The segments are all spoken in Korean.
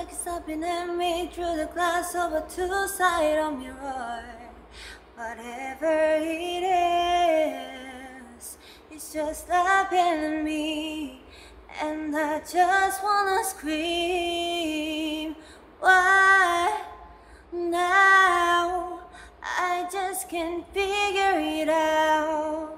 like it's stopping at me through the glass of a two-sided mirror. Whatever it is, it's just stopping at me, and I just wanna scream. Why now? I just can't figure it out.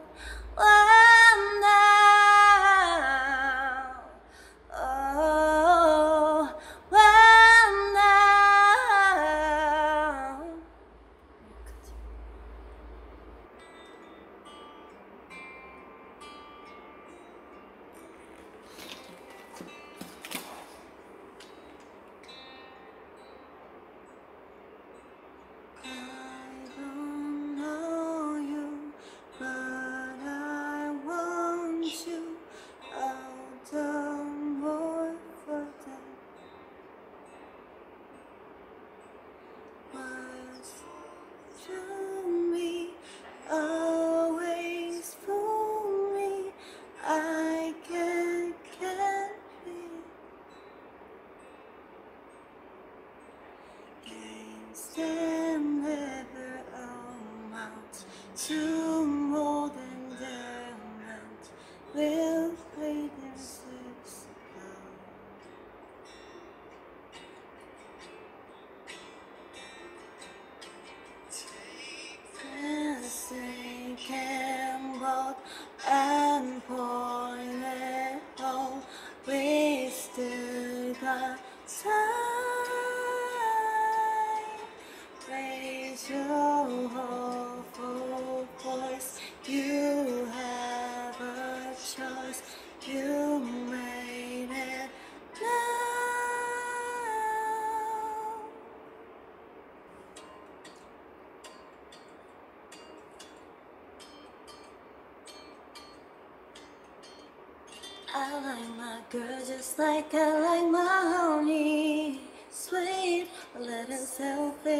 Girl just like I like my honey. Sweet, a little selfish.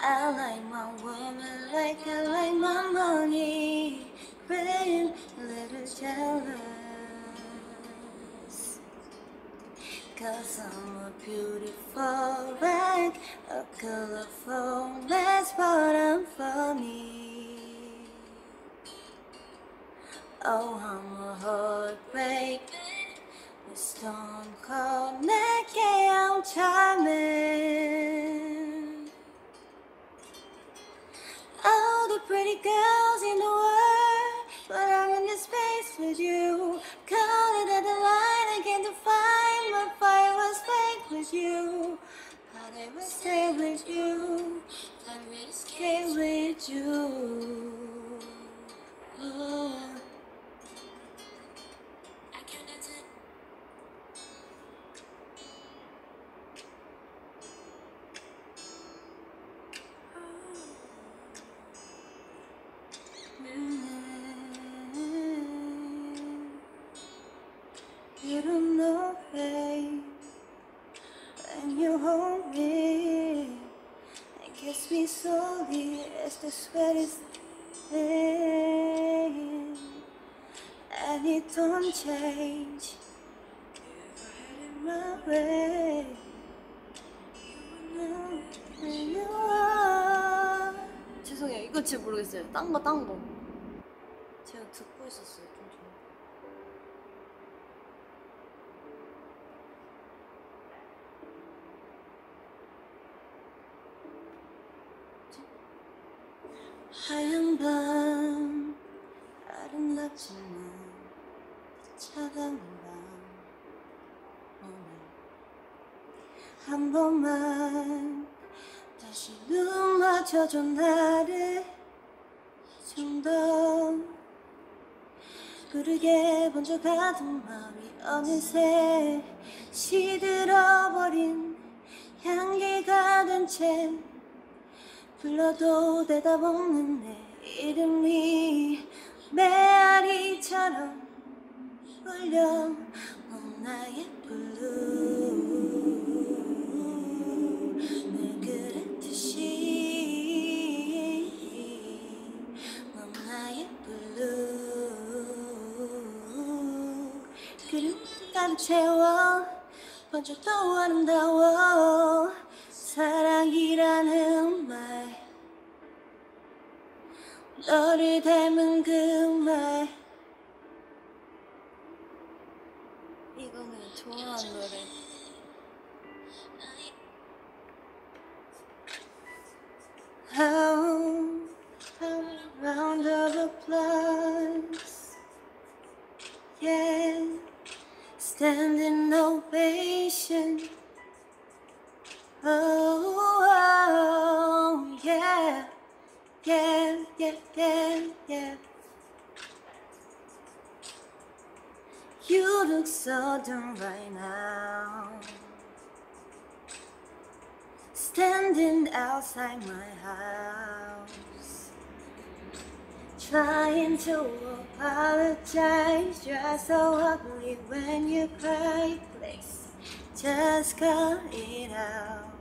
I like my woman like I like my money. A little jealous. Cause I'm a beautiful wreck, a colorful mess, but I'm funny. Oh, I'm a heartbreak. The stone cold 내게 I'm charming. All the pretty girls in the world, but I'm in this space with you. It at the line, I can't define my fire was fake with you. But I will You don't know, hey, when you hold me and kiss me slowly as the sweat is thin, and it don't change. If I had it my way, you know who you are. 죄송해요, 이거 잘 모르겠어요. 딴 거, 딴 거. 제가 듣고 있었어요, 좀 전에. 하얀 밤 아름답지만 차가운 밤. 오늘 한 번만 다시 눈 맞춰줘 나를 이 정도. 푸르게 번져 가던 마음이 어느새 시들어버린 향기가 된채 불러도 대답 없는 내 이름이 메아리처럼 울려 넌 나의 blue. 늘 그랬듯이 넌 나의 블루. 그리운 가득 채워 번쩍 또 아름다워 사랑이라는 말 너를 닮은 그 말 이거는 좋아하는 노래 How around the place Yeah Standing ovation Oh, oh yeah. Yeah, yeah, yeah, yeah. You look so done right now. Standing outside my house. Trying to apologize. You're so ugly when you cry. Please, just cut it out.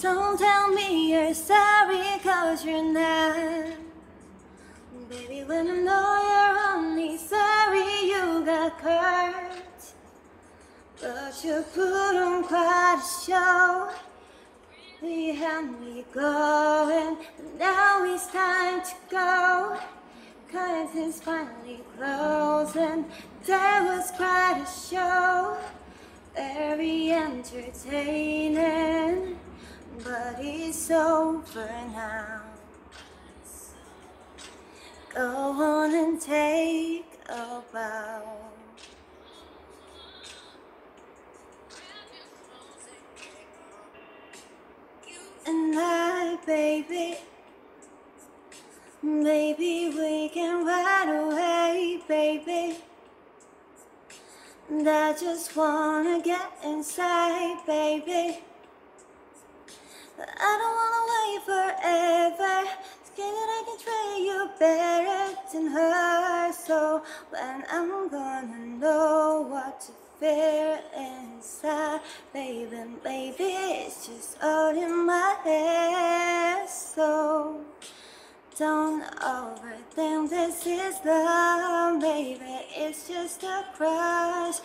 Don't tell me you're sorry cause you're not. Baby, when I know you're only sorry you got hurt. But you put on quite show. We had me going But now it's time to go Curtains finally closing. There was quite a show. Very entertaining. But it's over now. Go on and take a bow. And I, baby, baby, we can ride away, baby. And I just wanna get inside, baby. I don't wanna wait forever. Scared that I can treat you better than her. So when I'm gonna know what to feel inside, baby, baby, it's just all in my head. So don't overthink this is love, baby. It's just a crush.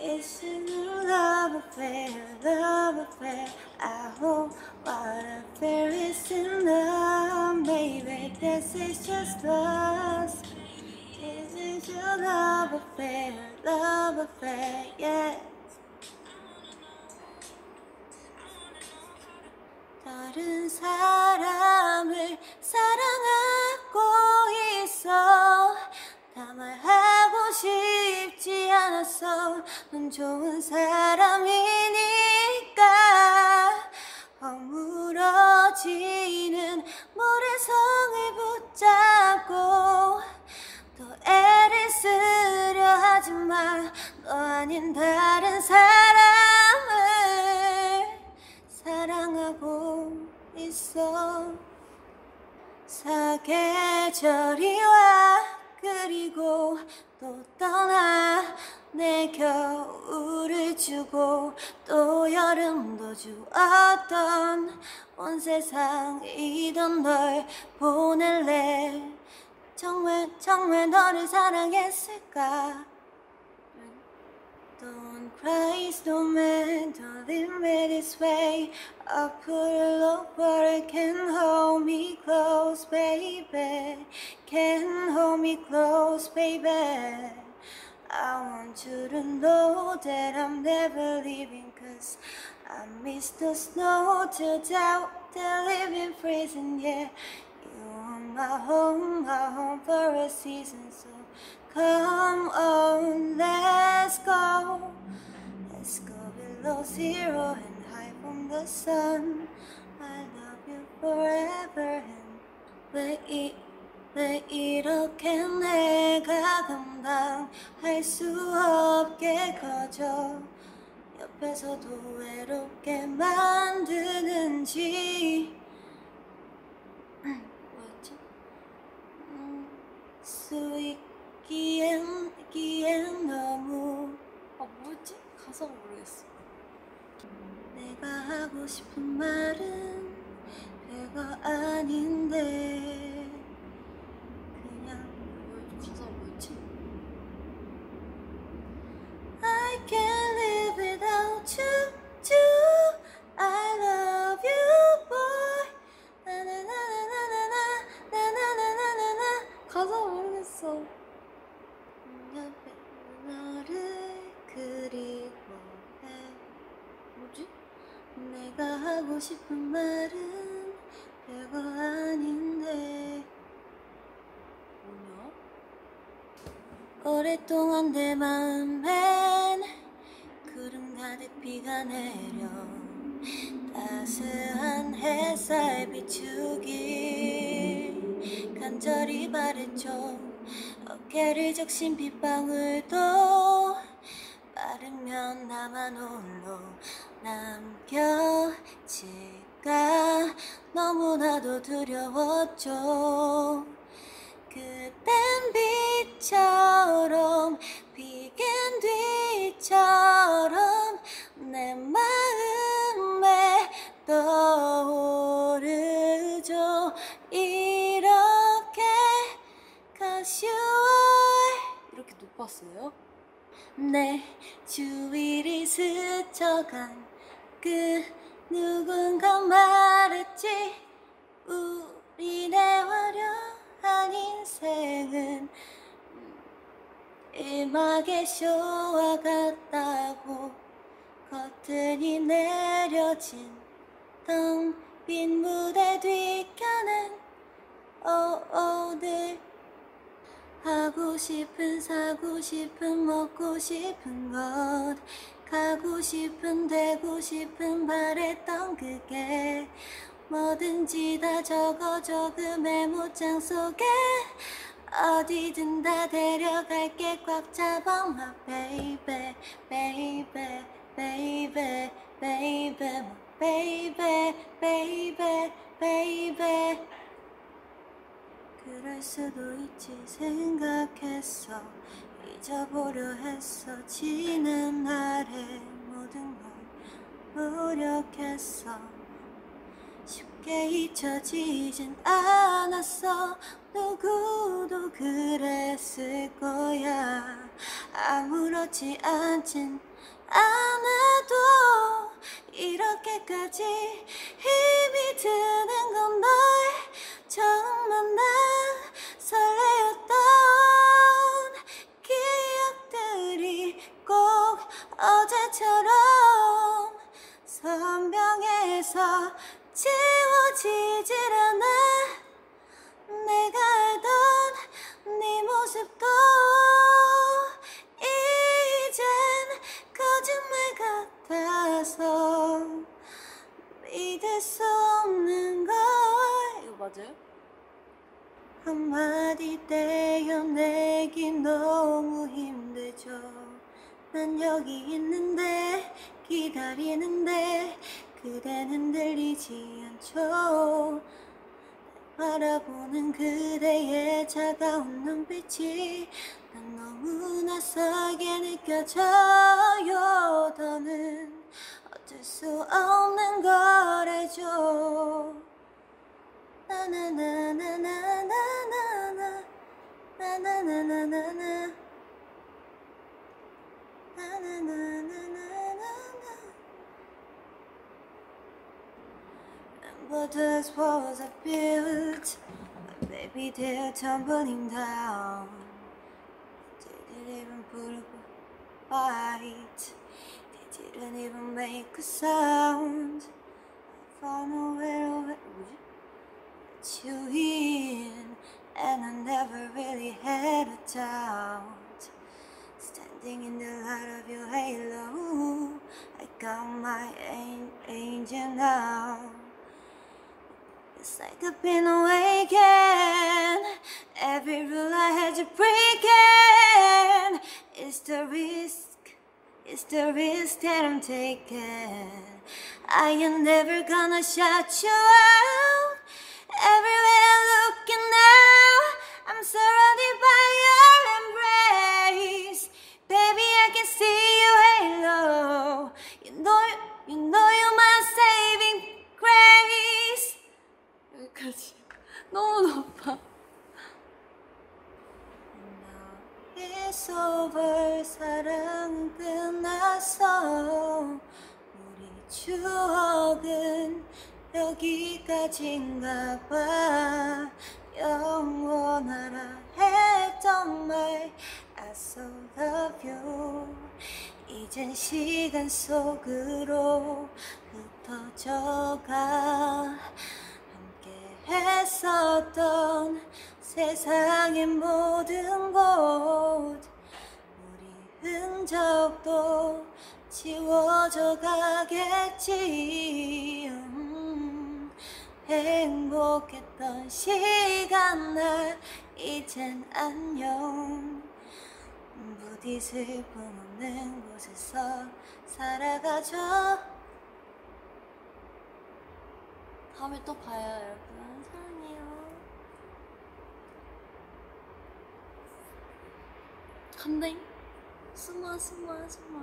It's a love affair, love affair. I hope what affair is in love, baby. This is just us. This is your love affair, love affair, yeah. 다른 사람을 사랑하고 있어. 다 말하고 싶지 않았어 넌 좋은 사람이니까. 허물어지는 모래성을 붙잡고 또 애를 쓰려 하지 마 너 아닌 다른 사람 있어. 사계절이 와 그리고 또 떠나 내 겨울을 주고 또 여름도 주었던 온 세상이던 널 보낼래. 정말 정말 너를 사랑했을까 Don't cry, snowman, don't leave me this way. I put a love water can hold me close, baby. Can hold me close, baby. I want you to know that I'm never leaving, cause I miss the snow till doubt that living freezing, yeah. You are my home, my home for a season, so come on, let's go. Let's go below zero and hide from the sun. I love you forever and 왜, 이, 왜 이렇게 내가 감당할 수 없게 커져 옆에서도 외롭게 만드는지? 음, 수 있 기엔, 있기엔 너무 아 뭐였지? 가사가 모르겠어. 내가 하고 싶은 말은 별거 아닌데 오랫동안 내 마음엔 구름 가득 비가 내려 따스한 햇살 비추길 간절히 바랬죠 어깨를 적신 빗방울도 마르면 나만 홀로 남겨질까? 너무나도 두려웠죠 그땐 빛처럼 비긴 뒤처럼 내 마음에 떠오르죠. 이렇게 가시월. 이렇게 높았어요? 내 주위를 스쳐간 그 누군가 말했지. 우리 내 화려 한 인생은 음악의 쇼와 같다고 커튼이 내려진 텅 빈 무대 뒷편은 오늘 하고 싶은 사고 싶은 먹고 싶은 것 가고 싶은 되고 싶은 바랬던 그게 뭐든지 다 적어줘 그 메모장 속에 어디든 다 데려갈게. 꽉 잡아 my baby baby baby baby my baby baby baby. 그럴 수도 있지 생각했어. 잊어보려 했어. 지난 날의 모든 걸 노력했어 쉽게 잊혀지진 않았어. 누구도 그랬을 거야. 아무렇지 않진 않아도 이렇게까지 힘이 드는 건 널 처음 만나 설레었던 기억들이 꼭 어제처럼 지워지질 않아. 내가 알던 네 모습도 이젠 거짓말 같아서 믿을 수 없는 걸. 이거 맞아요? 한마디 떼어내기 너무 힘들죠. 난 여기 있는데 기다리는데 그대는 들리지 않 죠. 바라보는 그대의 차가운 눈빛이 난 너무 낯설게 느껴져요. 더는 어쩔 수 없는 걸 알죠. 나나나나나나나나 나나나나나나 나나나나나나나 Remember those walls I built. But baby they're tumbling down. They Didn't even put up a fight. They didn't even make a sound. I found over 뭐지? let you that I'm taking. I am never gonna shut you out. Everywhere I'm looking now, I'm surrounded by your embrace. Baby, I can see you halo. You know, you know you're my saving grace. 여기까지. 너무 높아. 약속을 사랑 끝나서 우리 추억은 여기까지인가 봐. 영원하라 했던 말 I so love you. 이젠 시간 속으로 흩어져가. 함께 했었던 세상의 모든 곳. 흔적도 지워져 가겠지 음, 행복했던 시간 날 이젠 안녕 부디 슬픔 없는 곳에서 살아가죠 다음에 또 봐요, 여러분. 사랑해요. 숨 어, 숨어, 숨어.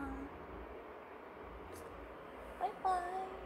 바이바이